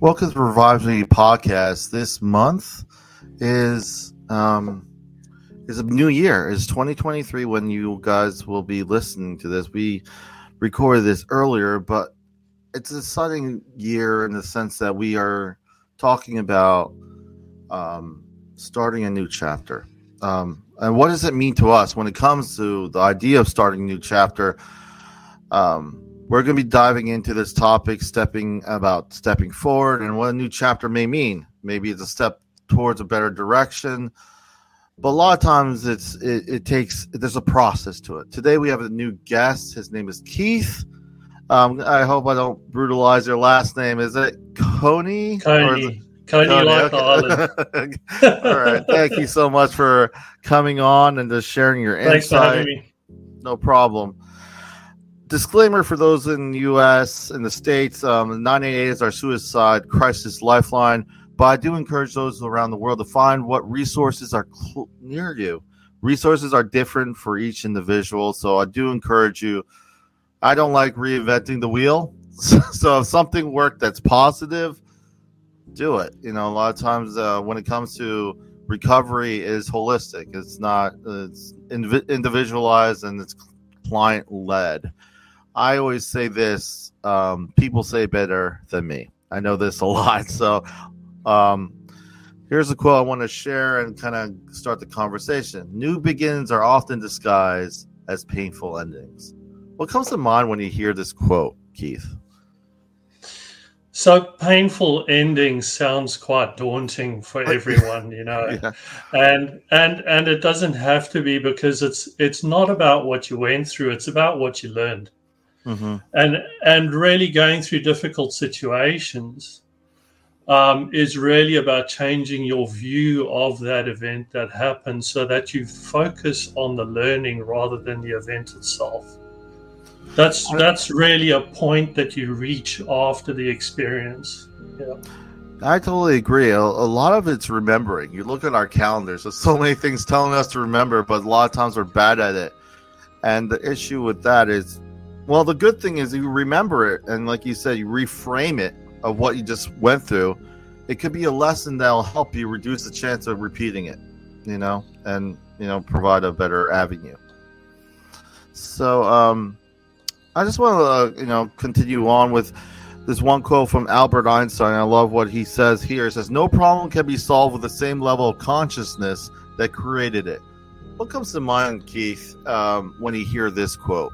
Welcome to Revive Me podcast. This month is um is a new year. It's 2023 when you guys will be listening to this. We recorded this earlier, but it's a exciting year in the sense that we are talking about um, starting a new chapter. Um, and what does it mean to us when it comes to the idea of starting a new chapter? Um, we're going to be diving into this topic, stepping about stepping forward and what a new chapter may mean. Maybe it's a step towards a better direction, but a lot of times it's it, it takes there's a process to it. Today we have a new guest. His name is Keith. Um, I hope I don't brutalize your last name. Is it Coney? Coney. Coney, Coney like okay. All right. Thank you so much for coming on and just sharing your Thanks insight. No problem disclaimer for those in the U.S. and the states: um, 988 is our suicide crisis lifeline. But I do encourage those around the world to find what resources are cl- near you. Resources are different for each individual, so I do encourage you. I don't like reinventing the wheel, so if something worked that's positive, do it. You know, a lot of times uh, when it comes to recovery, is holistic. It's not. It's individualized and it's client led. I always say this um, people say better than me. I know this a lot. So um, here's a quote I want to share and kind of start the conversation. New beginnings are often disguised as painful endings. What comes to mind when you hear this quote, Keith? So painful endings sounds quite daunting for everyone, you know. yeah. And and and it doesn't have to be because it's it's not about what you went through, it's about what you learned. Mm-hmm. And and really going through difficult situations um, is really about changing your view of that event that happened, so that you focus on the learning rather than the event itself. That's that's really a point that you reach after the experience. Yeah. I totally agree. A, a, lot of it's remembering. You look at our calendars, there's so many things telling us to remember, but a lot of times we're bad at it. And the issue with that is well, the good thing is you remember it, and like you said, you reframe it of what you just went through. It could be a lesson that'll help you reduce the chance of repeating it, you know, and you know provide a better avenue. So, um, I just want to uh, you know continue on with this one quote from Albert Einstein. I love what he says here. It says, "No problem can be solved with the same level of consciousness that created it." What comes to mind, Keith, um, when you hear this quote?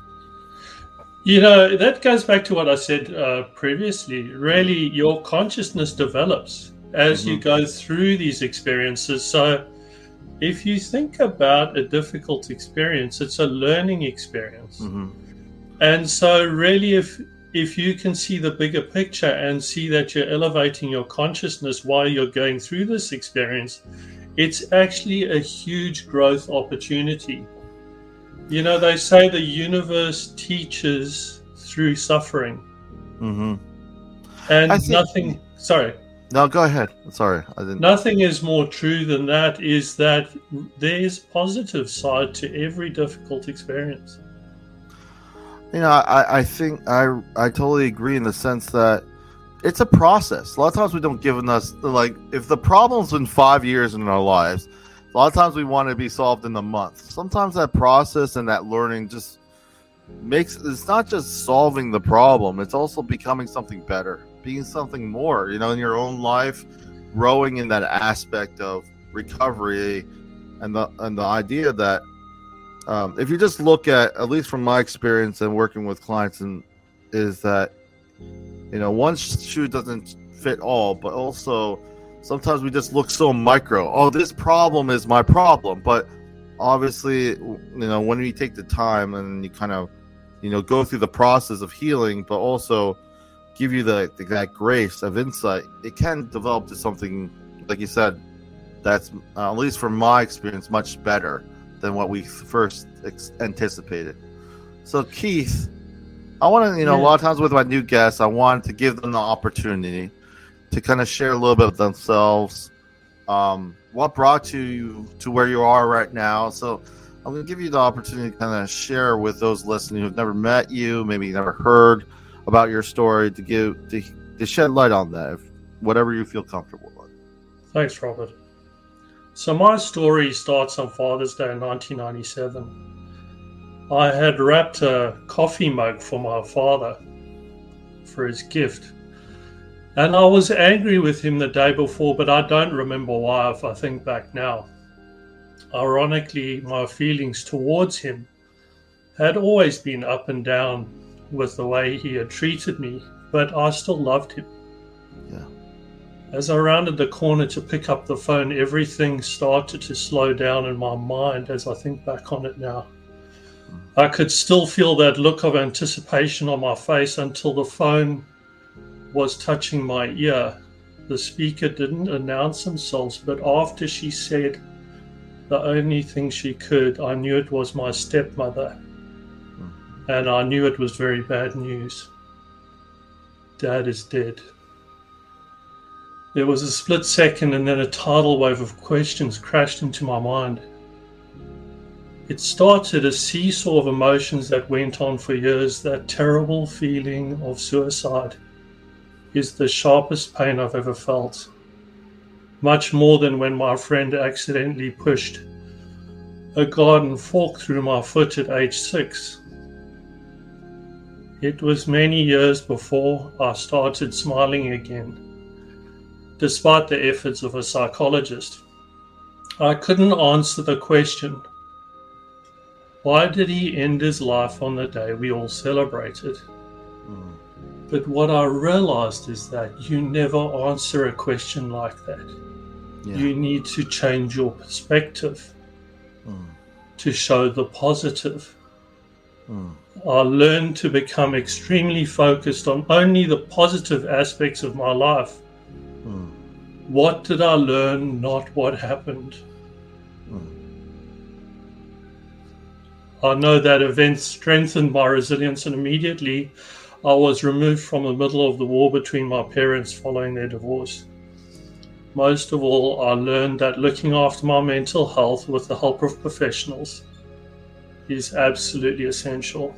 You know, that goes back to what I said uh, previously. Really, your consciousness develops as mm-hmm. you go through these experiences. So, if you think about a difficult experience, it's a learning experience. Mm-hmm. And so, really, if if you can see the bigger picture and see that you're elevating your consciousness while you're going through this experience, it's actually a huge growth opportunity. You know, they say the universe teaches through suffering. Mm-hmm. And think, nothing. Sorry. No, go ahead. Sorry, I didn't. Nothing is more true than that. Is that there's positive side to every difficult experience. You know, I, I think I I totally agree in the sense that it's a process. A lot of times we don't give us like if the problem's been five years in our lives, a lot of times we want to be solved in the month. Sometimes that process and that learning just makes it's not just solving the problem, it's also becoming something better, being something more, you know, in your own life, growing in that aspect of recovery and the and the idea that um, if you just look at at least from my experience and working with clients and is that you know one shoe doesn't fit all but also sometimes we just look so micro. Oh, this problem is my problem, but obviously, you know, when we take the time and you kind of, you know, go through the process of healing, but also give you the, the that grace of insight, it can develop to something, like you said, that's uh, at least from my experience, much better than what we first ex- anticipated. So, Keith, I want to, you know, yeah. a lot of times with my new guests, I want to give them the opportunity to kind of share a little bit of themselves. Um, what brought you to where you are right now? So I'm going to give you the opportunity to kind of share with those listening who've never met you, maybe never heard about your story, to give to, to shed light on that, if, whatever you feel comfortable with. Thanks, Robert. So my story starts on Father's Day in 1997. I had wrapped a coffee mug for my father for his gift. And I was angry with him the day before, but I don't remember why if I think back now. Ironically, my feelings towards him had always been up and down with the way he had treated me, but I still loved him. Yeah. As I rounded the corner to pick up the phone, everything started to slow down in my mind as I think back on it now. Hmm. I could still feel that look of anticipation on my face until the phone was touching my ear. The speaker didn't announce themselves, but after she said the only thing she could, I knew it was my stepmother. Hmm. And I knew it was very bad news. Dad is dead. There was a split second, and then a tidal wave of questions crashed into my mind. It started a seesaw of emotions that went on for years. That terrible feeling of suicide is the sharpest pain I've ever felt. Much more than when my friend accidentally pushed a garden fork through my foot at age six. It was many years before I started smiling again, despite the efforts of a psychologist. I couldn't answer the question why did he end his life on the day we all celebrated? Mm. But what I realized is that you never answer a question like that. Yeah. You need to change your perspective mm. to show the positive. Mm. I learned to become extremely focused on only the positive aspects of my life. Mm. What did I learn, not what happened? I know that events strengthened my resilience, and immediately I was removed from the middle of the war between my parents following their divorce. Most of all, I learned that looking after my mental health with the help of professionals is absolutely essential.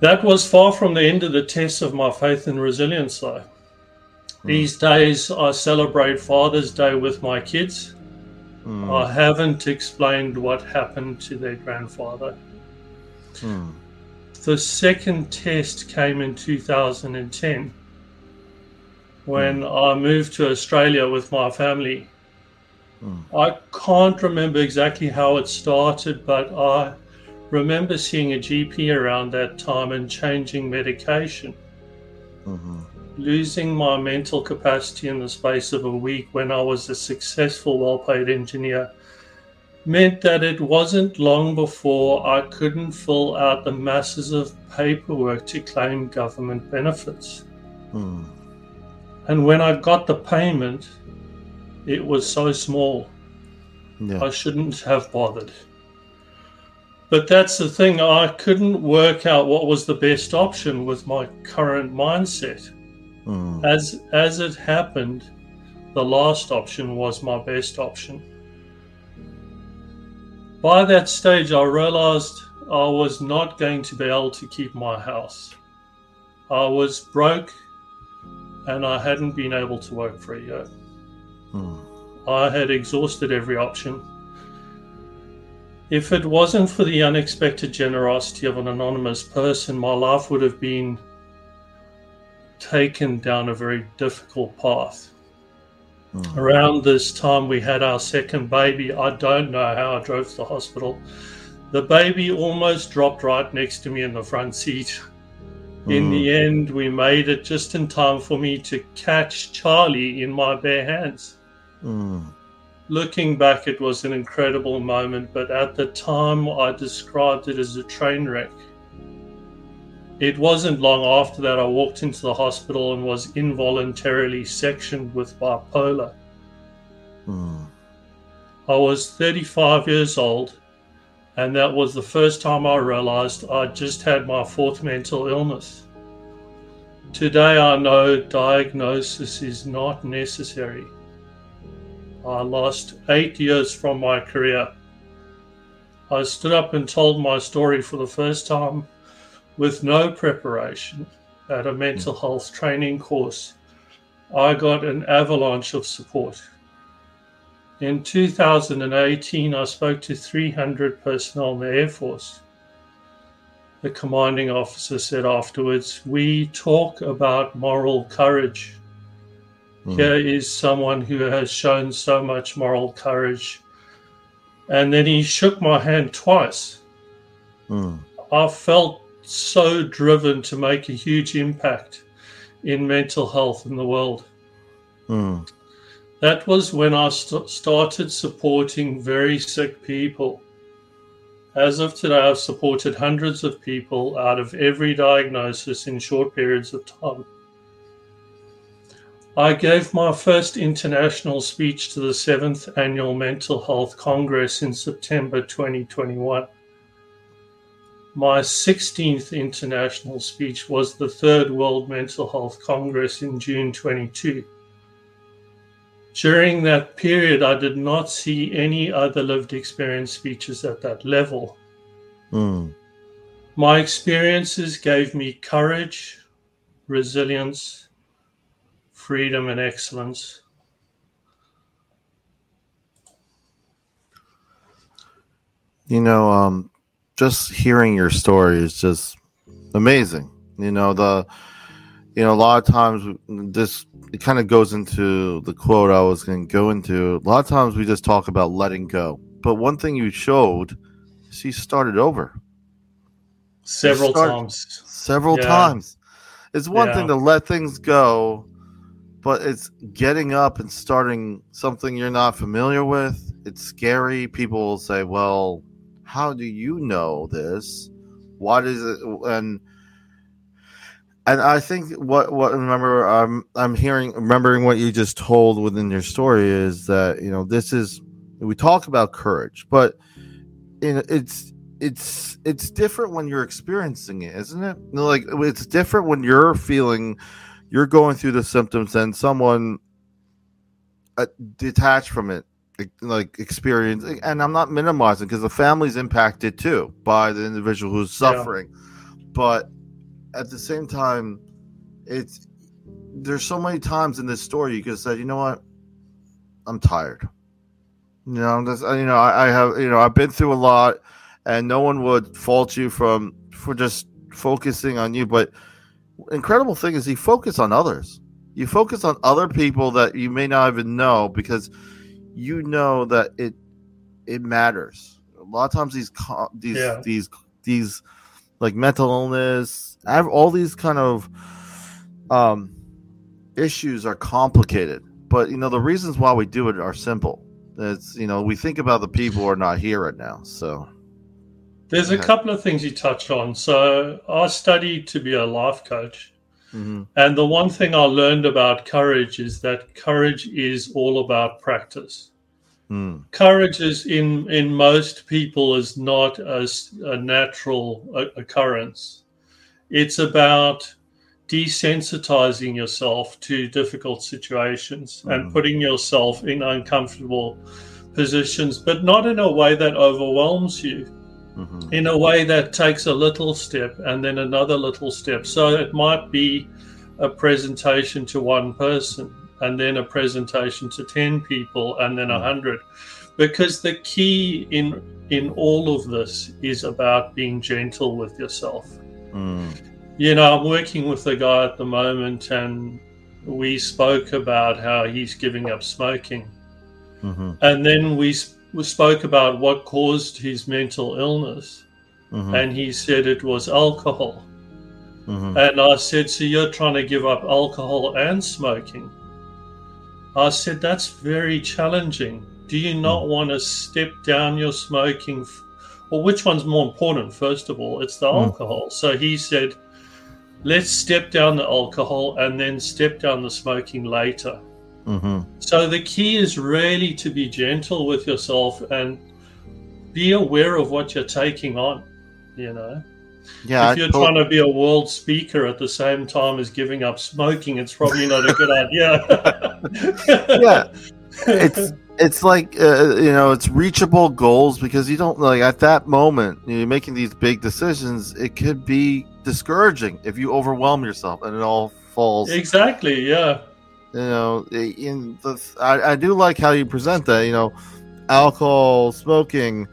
That was far from the end of the test of my faith and resilience, though. Mm. These days, I celebrate Father's Day with my kids Mm. I haven't explained what happened to their grandfather. Mm. The second test came in 2010 when mm. I moved to Australia with my family. Hmm. I can't remember exactly how it started, but I remember seeing a GP around that time and changing medication. Mm-hmm losing my mental capacity in the space of a week when I was a successful, well paid engineer meant that it wasn't long before I couldn't fill out the masses of paperwork to claim government benefits. Hmm. And when I got the payment, it was so small. Yeah. I shouldn't have bothered. But that's the thing, I couldn't work out what was the best option with my current mindset. Mm. As as it happened, the last option was my best option. By that stage, I realized I was not going to be able to keep my house. I was broke and I hadn't been able to work for a year. Mm. I had exhausted every option. If it wasn't for the unexpected generosity of an anonymous person, my life would have been taken down a very difficult path. Mm. Around this time, we had our second baby. I don't know how I drove to the hospital. The baby almost dropped right next to me in the front seat. In mm. the end, we made it just in time for me to catch Charlie in my bare hands. Mm. Looking back, it was an incredible moment, but at the time, I described it as a train wreck. It wasn't long after that I walked into the hospital and was involuntarily sectioned with bipolar. Hmm. I was 35 years old, and that was the first time I realized I'd just had my fourth mental illness. Today I know diagnosis is not necessary. I lost eight years from my career. I stood up and told my story for the first time with no preparation, at a mental health training course, I got an avalanche of support. In 2018, I spoke to 300 personnel in the Air Force. The commanding officer said afterwards, We talk about moral courage. Mm. Here is someone who has shown so much moral courage. And then he shook my hand twice. Mm. I felt so driven to make a huge impact in mental health in the world. Mm. That was when I st- started supporting very sick people. As of today, I've supported hundreds of people out of every diagnosis in short periods of time. I gave my first international speech to the seventh annual Mental Health Congress in September 2021. My 16th international speech was the third World Mental Health Congress in June 22. During that period, I did not see any other lived experience speeches at that level. Mm. My experiences gave me courage, resilience, freedom, and excellence. You know, um, just hearing your story is just amazing. You know, the you know, a lot of times this it kind of goes into the quote I was going to go into. A lot of times we just talk about letting go, but one thing you showed is he started over several started, times. Several yeah. times. It's one yeah. thing to let things go, but it's getting up and starting something you're not familiar with. It's scary. People will say, "Well, how do you know this? What is it?" and and I think what what remember I'm I'm hearing remembering what you just told within your story is that you know this is we talk about courage, but know, it's it's it's different when you're experiencing it, isn't it? Like it's different when you're feeling you're going through the symptoms and someone uh, detached from it like experience and i'm not minimizing because the family's impacted too by the individual who's suffering yeah. but at the same time, it's there's so many times in this story you could say, you know what, I'm tired. You know, I'm just, uh, you know, I, I have, you know, I've been through a lot, and no one would fault you from for just focusing on you. But incredible thing is, he focused on others. You focus on other people that you may not even know because you know that it it matters. A lot of times these these yeah. these these like mental illness, I have all these kind of um, issues are complicated. But you know the reasons why we do it are simple. It's you know we think about the people who are not here right now. So there's a couple of things you touched on. So I studied to be a life coach. Mm-hmm. And the one thing I learned about courage is that courage is all about practice. Mm. Courage is in in most people is not as a natural occurrence. It's about desensitizing yourself to difficult situations mm. and putting yourself in uncomfortable positions, but not in a way that overwhelms you. Mm-hmm. In a way that takes a little step and then another little step. So it might be a presentation to one person and then a presentation to 10 people and then a 100 hmm. because the key in in all of this is about being gentle with yourself mm. you know i'm working with a guy at the moment and we spoke about how he's giving up smoking mm-hmm. and then we, we spoke about what caused his mental illness mm-hmm. and he said it was alcohol mm-hmm. and i said so you're trying to give up alcohol and smoking I said, That's very challenging. Do you not mm. want to step down your smoking? F- well, which one's more important, first of all? It's the mm. alcohol. So he said, Let's step down the alcohol and then step down the smoking later. Mm-hmm. So the key is really to be gentle with yourself and be aware of what you're taking on, you know. Yeah, if you're thought... trying to be a world speaker at the same time as giving up smoking, it's probably not a good idea. yeah, it's it's like uh, you know it's reachable goals because you don't like at that moment you're making these big decisions. It could be discouraging if you overwhelm yourself and it all falls. Exactly. Yeah. You know, in the I, I do like how you present that. You know, alcohol, smoking,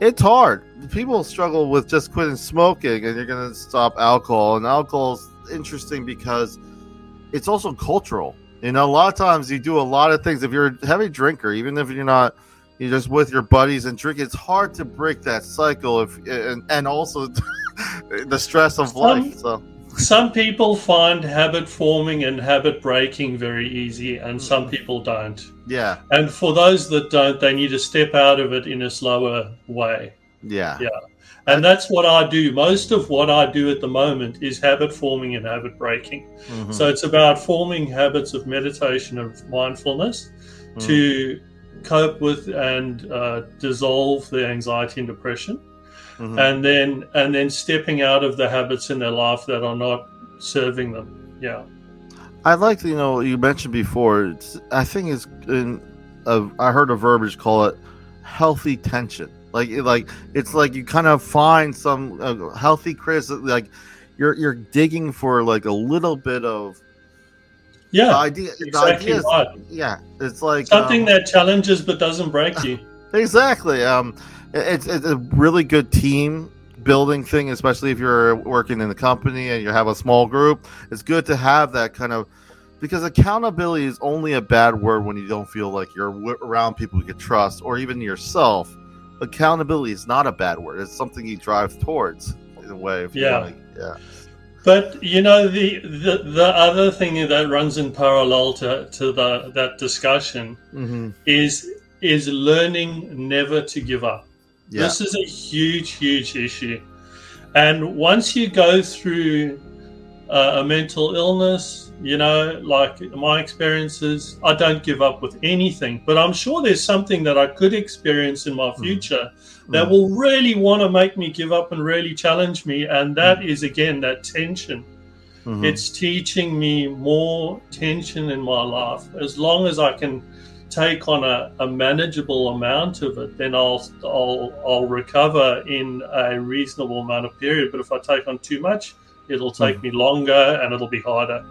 it's hard. People struggle with just quitting smoking, and you're going to stop alcohol. And alcohol is interesting because it's also cultural. You know, a lot of times you do a lot of things. If you're a heavy drinker, even if you're not, you're just with your buddies and drink. It's hard to break that cycle. If and, and also the stress of life. So Some people find habit forming and habit breaking very easy, and Mm-hmm. some people don't. yeah, And for those that don't, they need to step out of it in a slower way. yeah, Yeah. And that's what I do. Most of what I do at the moment is habit forming and habit breaking. Mhm. So it's about forming habits of meditation of mindfulness Mm. to cope with and uh, dissolve the anxiety and depression, Mhm. and then and then stepping out of the habits in their life that are not serving them. Yeah, I like you know you mentioned before. It's, I think it's in. Uh, I heard a verbiage call it healthy tension. Like it, like it's like you kind of find some uh, healthy criticism. Like you're you're digging for like a little bit of the yeah, idea. the exactly ideas- right. Yeah, it's like Something um, that challenges but doesn't break you. exactly. Um, it's it's a really good team building thing, especially if you're working in the company and you have a small group. It's good to have that kind of because accountability is only a bad word when you don't feel like you're around people you can trust or even yourself. Accountability is not a bad word. It's something you drive towards in a way. Yeah. wanna- yeah. But you know the, the the other thing that runs in parallel to, to the that discussion Mm-hmm. is is learning never to give up. Yeah. This is a huge, huge issue. And once you go through uh, a mental illness, you know, like my experiences, I don't give up with anything. But I'm sure there's something that I could experience in my future that Mhm. will really want to make me give up and really challenge me. And that is, again, that tension. Mhm. It's teaching me more tension in my life. As long as I can take on a, a manageable amount of it, then I'll, I'll I'll recover in a reasonable amount of period. But if I take on too much, it'll take mm-hmm. me longer and it'll be harder.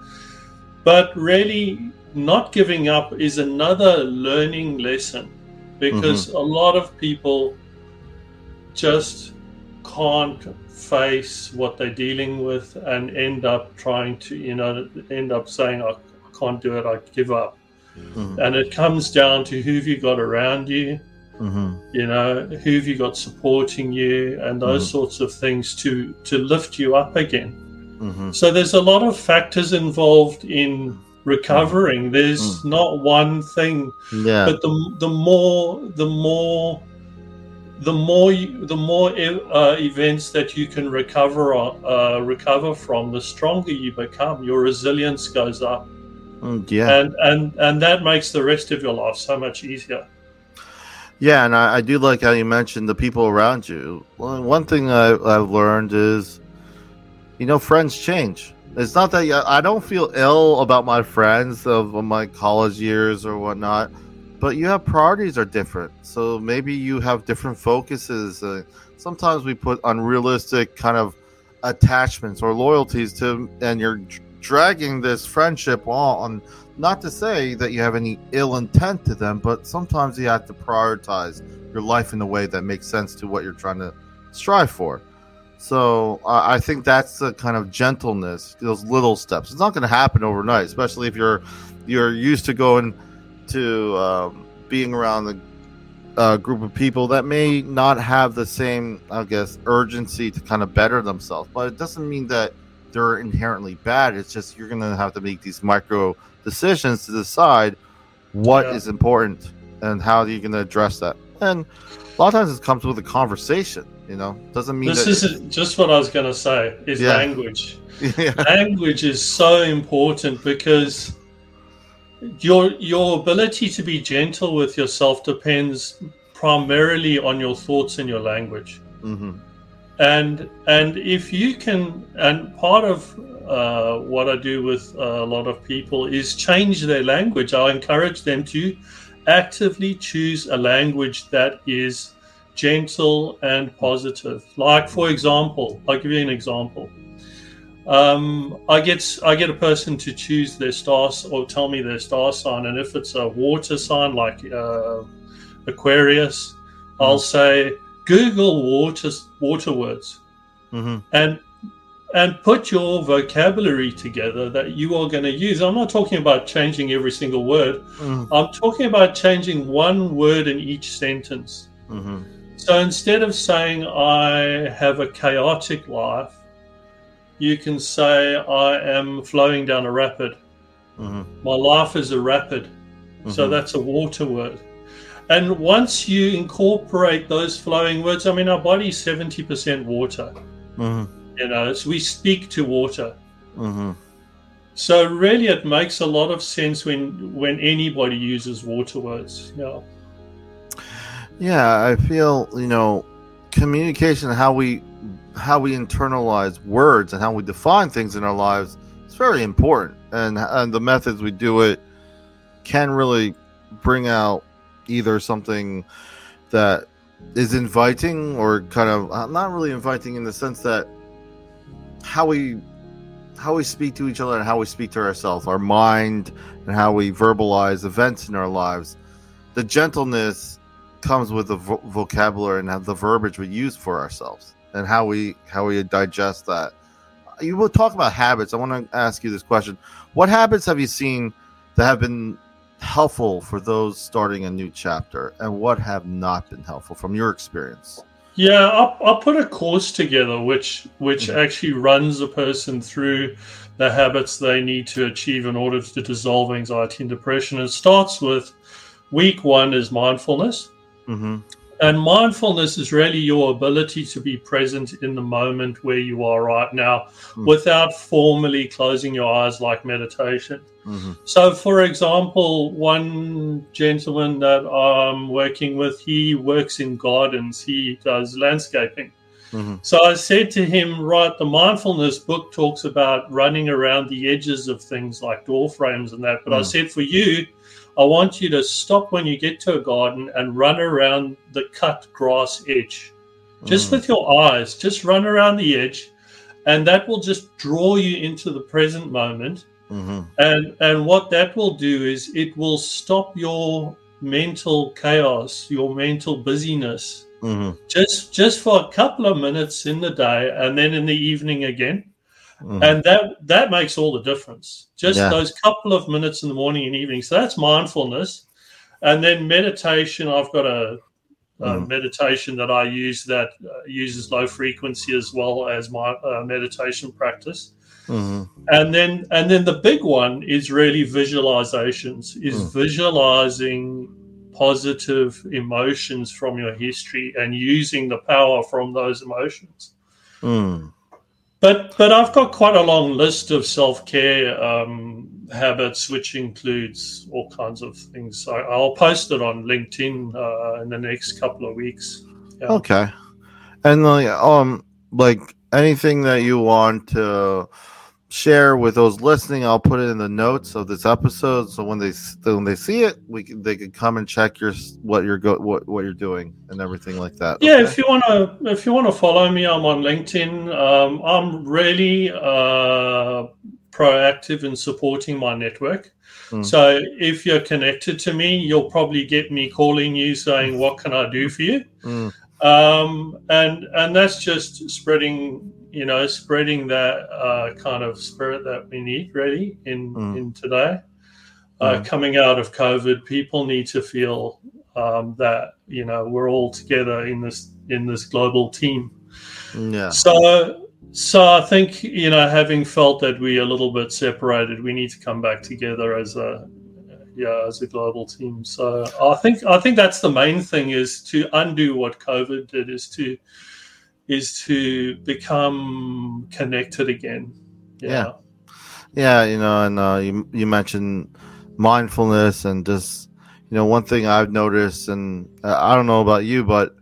But really, not giving up is another learning lesson because mm-hmm. a lot of people just can't face what they're dealing with and end up trying to, you know, end up saying, I, I can't do it, I give up. Mhm. And it comes down to who've you got around you, Mhm. you know, who've you got supporting you, and those sorts of things to to lift you up again. Mhm. So there's a lot of factors involved in recovering. There's not one thing Yeah. but the the more the more the more you, the more uh, events that you can recover uh, recover from, the stronger you become. Your resilience goes up, Mm, yeah. and and and that makes the rest of your life so much easier. Yeah, and I, I do like how you mentioned the people around you. Well, one thing I, I've learned is, you know, friends change. It's not that I don't feel ill about my friends of my college years or whatnot, but you have priorities are different. So maybe you have different focuses. Uh, sometimes we put unrealistic kind of attachments or loyalties to, and you're dragging this friendship on. Not to say that you have any ill intent to them, but sometimes you have to prioritize your life in a way that makes sense to what you're trying to strive for. So uh, I think that's the kind of gentleness, those little steps. It's not going to happen overnight, especially if you're you're used to going to um, being around a uh, group of people that may not have the same, I guess, urgency to kind of better themselves. But it doesn't mean that they're inherently bad. It's just you're going to have to make these micro decisions to decide what is Yeah. important and how are you going to address that. And a lot of times it comes with a conversation. You know, doesn't mean This is just what I was going to say. Is Yeah. language. yeah, language is so important because your your ability to be gentle with yourself depends primarily on your thoughts and your language hmm and and if you can and part of uh, what i do with a lot of people is change their language. I encourage them to actively choose a language that is gentle and positive. Like for example i'll give you an example. Um, I get I get a person to choose their star or tell me their star sign, and if it's a water sign like uh, Aquarius. I'll say Google water water words, mm-hmm. and and put your vocabulary together that you are going to use. I'm not talking about changing every single word. Mm. I'm talking about changing one word in each sentence. Mm-hmm. So instead of saying I have a chaotic life, you can say I am flowing down a rapid. Mm-hmm. My life is a rapid. Mm-hmm. So that's a water word. And once you incorporate those flowing words, I mean, our body's 70% water. Mm-hmm. You know, so we speak to water. Mm-hmm. So really, it makes a lot of sense when when anybody uses water words. Yeah. Yeah, I feel you know, communication, how we how we internalize words and how we define things in our lives is very important, and and the methods we do it can really bring out either something that is inviting or kind of uh, not really inviting in the sense that how we how we speak to each other and how we speak to ourselves, our mind and how we verbalize events in our lives. The gentleness comes with the vo- vocabulary and the verbiage we use for ourselves and how we how we digest that. You will talk about habits. I want to ask you this question: What habits have you seen that have been helpful for those starting a new chapter, and what have not been helpful from your experience? Yeah, I'll, I'll put a course together which which mm-hmm. actually runs a person through the habits they need to achieve in order to dissolve anxiety and depression. It starts with week one is mindfulness. Mm-hmm. And mindfulness is really your ability to be present in the moment where you are right now mm. without formally closing your eyes like meditation. Mm-hmm. So, for example, one gentleman that I'm working with, he works in gardens, he does landscaping. Mm-hmm. So I said to him, right, the mindfulness book talks about running around the edges of things like door frames and that. But mm. I said, for you, I want you to stop when you get to a garden and run around the cut grass edge. Just mm. with your eyes, just run around the edge, and that will just draw you into the present moment. Mm-hmm. And and what that will do is it will stop your mental chaos, your mental busyness, mm-hmm. just just for a couple of minutes in the day, and then in the evening again. Mm-hmm. And that that makes all the difference. Just yeah. those couple of minutes in the morning and evening. So that's mindfulness. And then meditation, I've got a, a mm. meditation that I use that uh, uses low frequency as well as my uh, meditation practice. Mm-hmm. And then and then the big one is really visualizations, is mm. visualizing positive emotions from your history and using the power from those emotions. Mm. But but I've got quite a long list of self care um, habits, which includes all kinds of things. So I'll post it on LinkedIn uh, in the next couple of weeks. Yeah. Okay, and like um like anything that you want to share with those listening. I'll put it in the notes of this episode, so when they when they see it, we can, they can come and check your what you're go what what you're doing and everything like that. Yeah, okay? if you want to if you want to follow me, I'm on LinkedIn. Um, I'm really uh, proactive in supporting my network. Mm. So if you're connected to me, you'll probably get me calling you saying, "What can I do for you?" Mm. Um, and and that's just spreading you know, spreading that uh, kind of spirit that we need really in mm. in today. Uh, mm. Coming out of COVID, people need to feel um, that you know we're all together in this in this global team. Yeah. So so I think you know, having felt that we're a little bit separated, we need to come back together as a yeah as a global team. So I think I think that's the main thing is to undo what COVID did is to is to become connected again. Yeah. Yeah, yeah you know, and uh, you you mentioned mindfulness and just you know one thing I've noticed, and uh, I don't know about you, but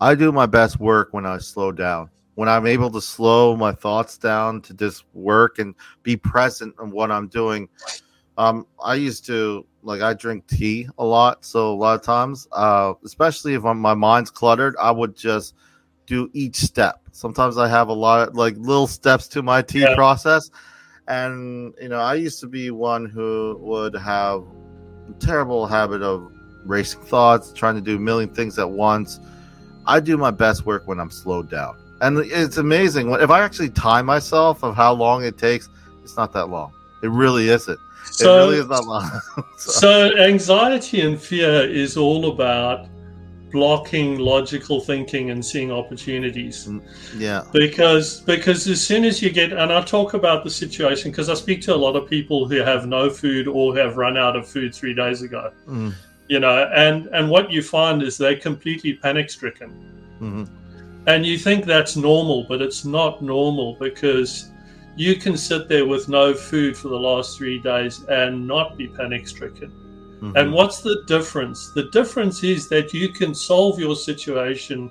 I do my best work when I slow down. When I'm able to slow my thoughts down to just work and be present in what I'm doing. Um, I used to like I drink tea a lot, so a lot of times, uh, especially if I'm, my mind's cluttered, I would just do each step Sometimes I have a lot of like little steps to my tea Yeah. process. And you know, I used to be one who would have a terrible habit of racing thoughts, trying to do a million things at once. I do my best work when I'm slowed down. And it's amazing if I actually time myself of how long it takes, it's not that long. It really isn't. So, it really is not long. So- so anxiety and fear is all about blocking logical thinking and seeing opportunities. yeah. because because as soon as you get and i talk about the situation because i speak to a lot of people who have no food or have run out of food three days ago. Mm, you know and and what you find is they're completely panic stricken. Mhm, and you think that's normal but it's not normal because you can sit there with no food for the last three days and not be panic stricken mhm. and what's the difference? The difference is that you can solve your situation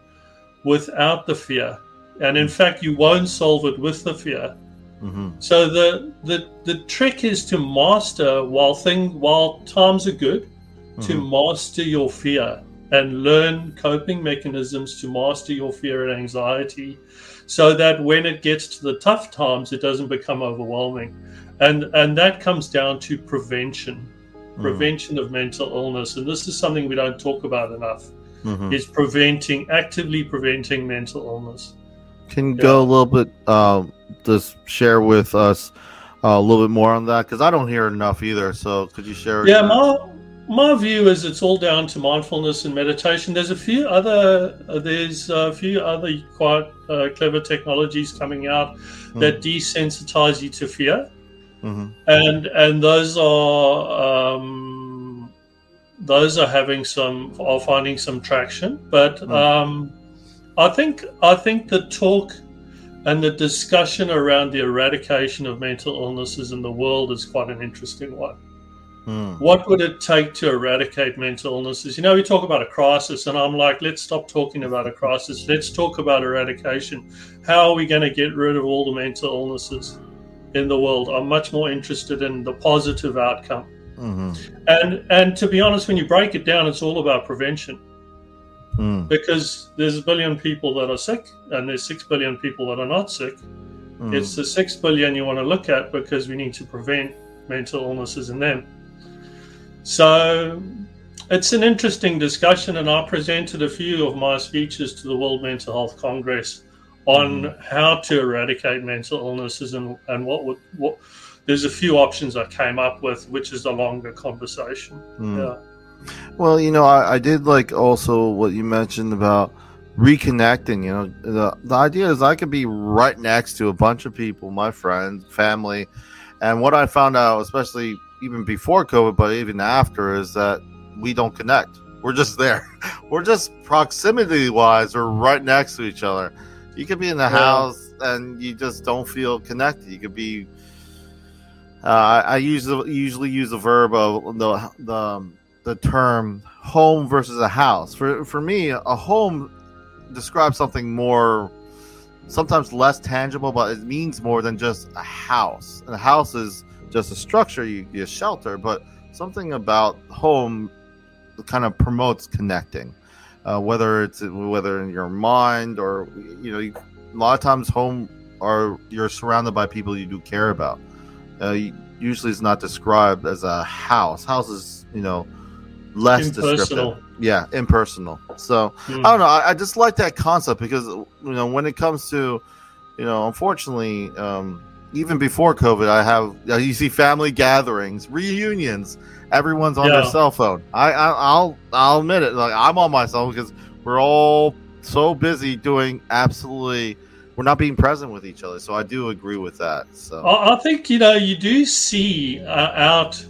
without the fear. And in fact, you won't solve it with the fear. Mhm, So the the, the trick is to master while thing while times are good, to mhm. master your fear and learn coping mechanisms to master your fear and anxiety so that when it gets to the tough times it doesn't become overwhelming. And and that comes down to prevention prevention of mental illness and this is something we don't talk about enough mhm. is preventing actively preventing mental illness Can Yeah. go a little bit, um, just share with us uh, a little bit more on that? Because I don't hear enough either. So could you share? yeah my my view is it's all down to mindfulness and meditation there's a few other uh, there's a few other quite uh, clever technologies coming out that desensitize you to fear Mhm, and and those are um, those are having some are finding some traction. But Mm. um, i think i think the talk and the discussion around the eradication of mental illnesses in the world is quite an interesting one. Mhm, what would it take to eradicate mental illnesses? You know we talk about a crisis and i'm like let's stop talking about a crisis. Let's talk about eradication. How are we going to get rid of all the mental illnesses in the world i'm much more interested in the positive outcome. Mhm, and and to be honest when you break it down it's all about prevention. Mhm, because there's a billion people that are sick and there's 6 billion people that are not sick. Mhm. it's the 6 billion you want to look at because we need to prevent mental illnesses in them. So it's an interesting discussion and i presented a few of my speeches to the world mental health congress on how to eradicate mental illnesses and, and what would what there's a few options i came up with which is a longer conversation mhm. yeah Well, you know, I, I did like also what you mentioned about reconnecting. You know, the the idea is I could be right next to a bunch of people, my friends, family, and what I found out, especially even before COVID, but even after, is that we don't connect. We're just there. We're just proximity wise, we're right next to each other. You could be in the Yeah. house and you just don't feel connected. You could be. Uh, I, the, usually use the verb of the the the term home versus a house. For for me, a home describes something more sometimes less tangible, but it means more than just a house. And a house is just a structure, you, you shelter, but something about home kind of promotes connecting. Uh, whether it's whether in your mind or you know, you, a lot of times home are you're surrounded by people you do care about. Uh, usually, it's not described as a house. House is you know less Impersonal. descriptive. Yeah, impersonal. So Hmm. I don't know. I, I just like that concept because you know when it comes to you know unfortunately um, even before COVID, I have uh, you see family gatherings, reunions. Everyone's on their cell phone. I, I I'll I'll admit it. Like I'm on my cell phone because we're all so busy doing absolutely. We're not being present with each other. So I do agree with that. So I, I think you know you do see uh, out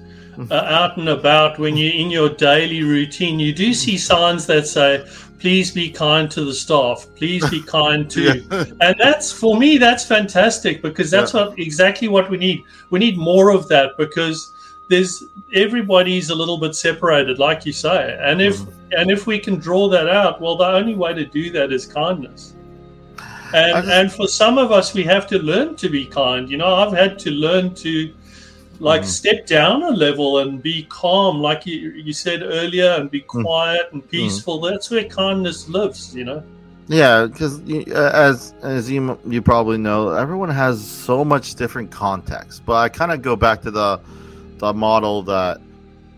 uh, out and about when you're in your daily routine. You do see signs that say, "Please be kind to the staff. Please be kind to." yeah. And that's for me. That's fantastic because that's what exactly what we need. We need more of that because there's everybody's a little bit separated, like you say. And if and if we can draw that out, well, the only way to do that is kindness. And just- and for some of us, we have to learn to be kind. You know, I've had to learn to like Mhm. step down a level and be calm, like you, you said earlier, and be Mm. quiet and peaceful. That's where kindness lives. You know. Yeah, because as as you you probably know, everyone has so much different context. But I kind of go back to the the model that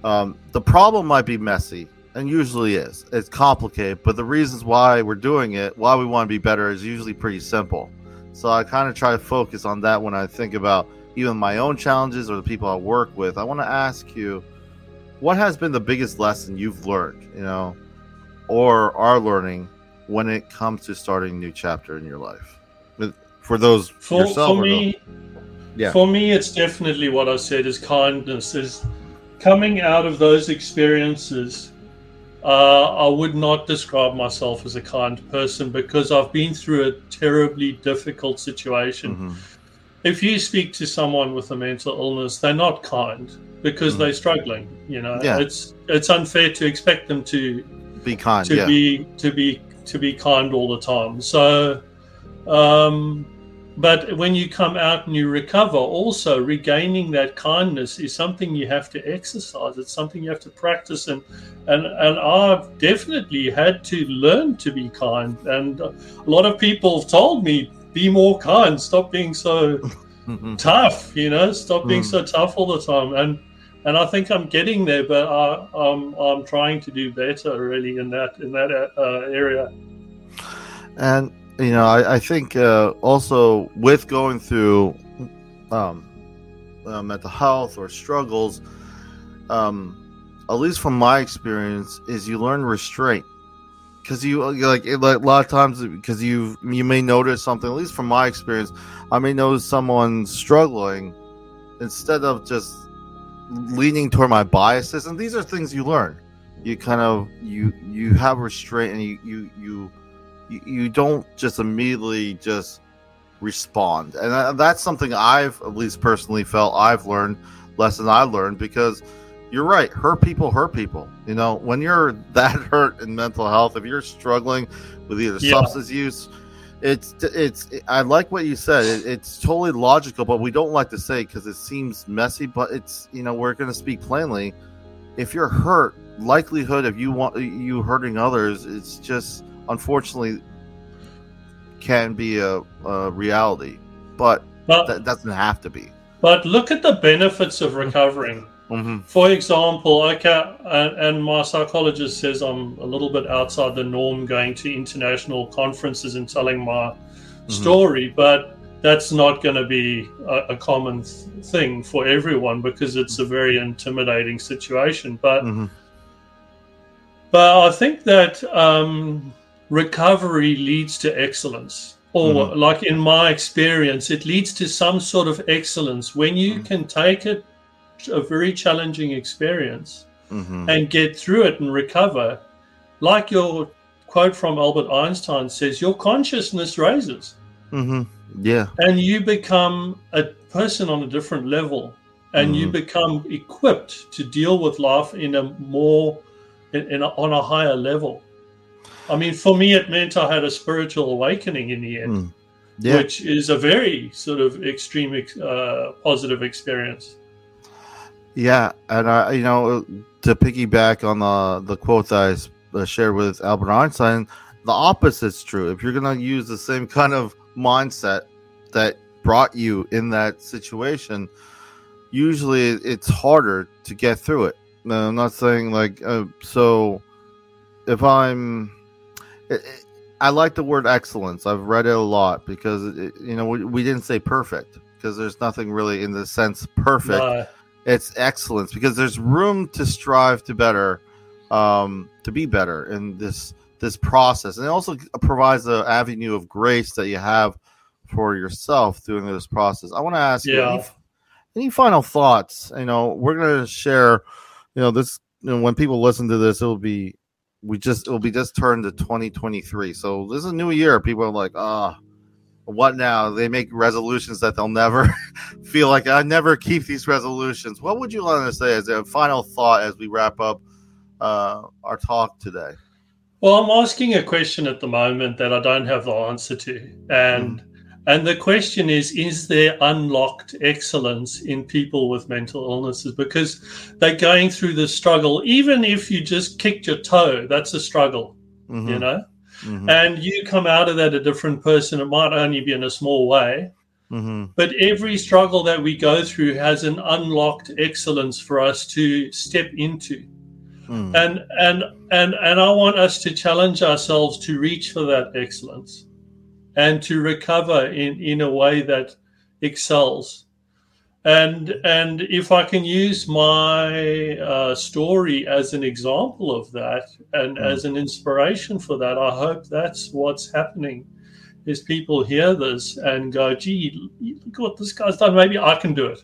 um, the problem might be messy, and usually is. It's complicated, but the reasons why we're doing it, why we want to be better, is usually pretty simple. So I kind of try to focus on that when I think about even my own challenges or the people I work with. I want to ask you, what has been the biggest lesson you've learned, you know, or are learning when it comes to starting a new chapter in your life? For those for, for me, yeah. For me, it's definitely what I said is kindness. Is coming out of those experiences. Uh, I would not describe myself as a kind person because I've been through a terribly difficult situation. Mm-hmm. If you speak to someone with a mental illness, they're not kind because mm-hmm. they're struggling. You know, yeah. it's it's unfair to expect them to be kind, to yeah. be to be to be kind all the time. So, um, but when you come out and you recover, also regaining that kindness is something you have to exercise. It's something you have to practice, and and and I've definitely had to learn to be kind. And a lot of people have told me, "Be more kind. Stop being so." tough you know stop being mm. so tough all the time and and I think I'm getting there, but I, am I'm, I'm trying to do better really in that in that uh, area. And you know, I, I think uh, also with going through um, uh, mental health or struggles, um, at least from my experience, is you learn restraint because you like, like a lot of times because you you may notice something. At least from my experience, I may notice someone struggling instead of just leaning toward my biases, and these are things you learn. You kind of you you have restraint, and you you you you, you don't just immediately just respond, and that's something I've at least personally felt I've learned lesson I learned because you're right. Hurt people hurt people. You know, when you're that hurt in mental health, if you're struggling with either yeah. substance use it's it's i like what you said it, it's totally logical but we don't like to say because it seems messy but it's you know we're going to speak plainly if you're hurt likelihood of you want you hurting others it's just unfortunately can be a, a reality but, but that doesn't have to be but look at the benefits of recovering Mm-hmm. For example, okay, and, and, my psychologist says I'm a little bit outside the norm going to international conferences and telling my mm-hmm. story, but that's not going to be a, a common th- thing for everyone because it's a very intimidating situation. But mm-hmm. but I think that um, recovery leads to excellence. Or, mm-hmm. like in my experience, it leads to some sort of excellence when you mm-hmm. can take it a very challenging experience mm-hmm. and get through it and recover, like your quote from Albert Einstein says, your consciousness raises. Mm-hmm. Yeah. And you become a person on a different level and mm-hmm. you become equipped to deal with life in a more, in, in a, on a higher level. I mean, for me, it meant I had a spiritual awakening in the end, mm. yeah. which is a very sort of extreme, uh, positive experience. Yeah, and I, you know, to piggyback on the the quote that I uh, shared with Albert Einstein, the opposite's true. If you're gonna use the same kind of mindset that brought you in that situation, usually it's harder to get through it. I'm not saying like uh, so. If I'm, it, it, I like the word excellence. I've read it a lot because it, you know we, we didn't say perfect because there's nothing really in the sense perfect it's excellence because there's room to strive to better, um, to be better in this this process, and it also provides an avenue of grace that you have for yourself during this process. I want to ask yeah. you any, any, final thoughts. You know, we're gonna share. You know, this you know, when people listen to this, it'll be we just it'll be just turned to 2023. So this is a new year. People are like, ah. Oh, what now? They make resolutions that they'll never feel like I never keep these resolutions. What would you want to say as a final thought as we wrap up uh, our talk today? Well, I'm asking a question at the moment that I don't have the answer to, and mm. And the question is: Is there unlocked excellence in people with mental illnesses because they're going through the struggle? Even if you just kicked your toe, that's a struggle, mm-hmm. you know. mm-hmm. and you come out of that a different person. It might only be in a small way, mm-hmm. but every struggle that we go through has an unlocked excellence for us to step into. Mm. And and and and I want us to challenge ourselves to reach for that excellence and to recover in, in a way that excels and and if I can use my uh, story as an example of that and mm. as an inspiration for that, I hope that's what's happening. Is people hear this and go, "Gee, look what this guy's done. Maybe I can do it."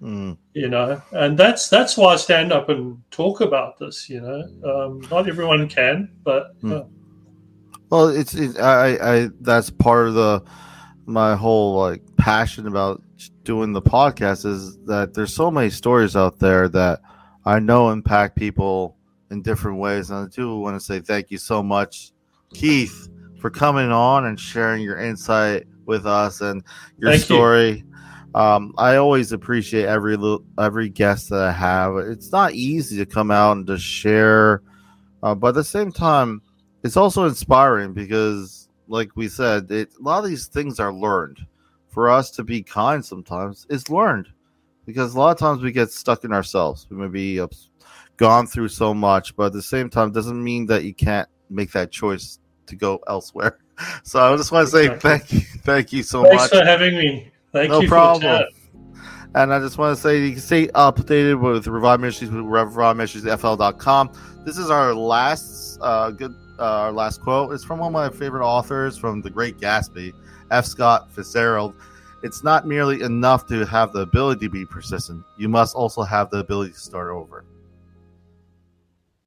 Mm. You know, and that's that's why I stand up and talk about this. You know, um, not everyone can, but. Mm. Uh, well, it's, it's I, I that's part of the my whole like passion about doing the podcast is that there's so many stories out there that I know impact people in different ways. And I do want to say thank you so much, Keith, for coming on and sharing your insight with us and your thank story. You. Um, I always appreciate every every guest that I have. It's not easy to come out and just share, uh, but at the same time, it's also inspiring because, like we said, it, a lot of these things are learned for us to be kind sometimes is learned because a lot of times we get stuck in ourselves. We may be gone through so much, but at the same time, doesn't mean that you can't make that choice to go elsewhere. So I just want to say exactly. thank you, thank you so Thanks much. for having me. Thank no you. No problem. And I just want to say you can stay updated with Revive Ministries with ReviveMinistriesFL.com. This is our last uh, good uh, our last quote. It's from one of my favorite authors from The Great Gatsby. F. Scott Fitzgerald, it's not merely enough to have the ability to be persistent. You must also have the ability to start over.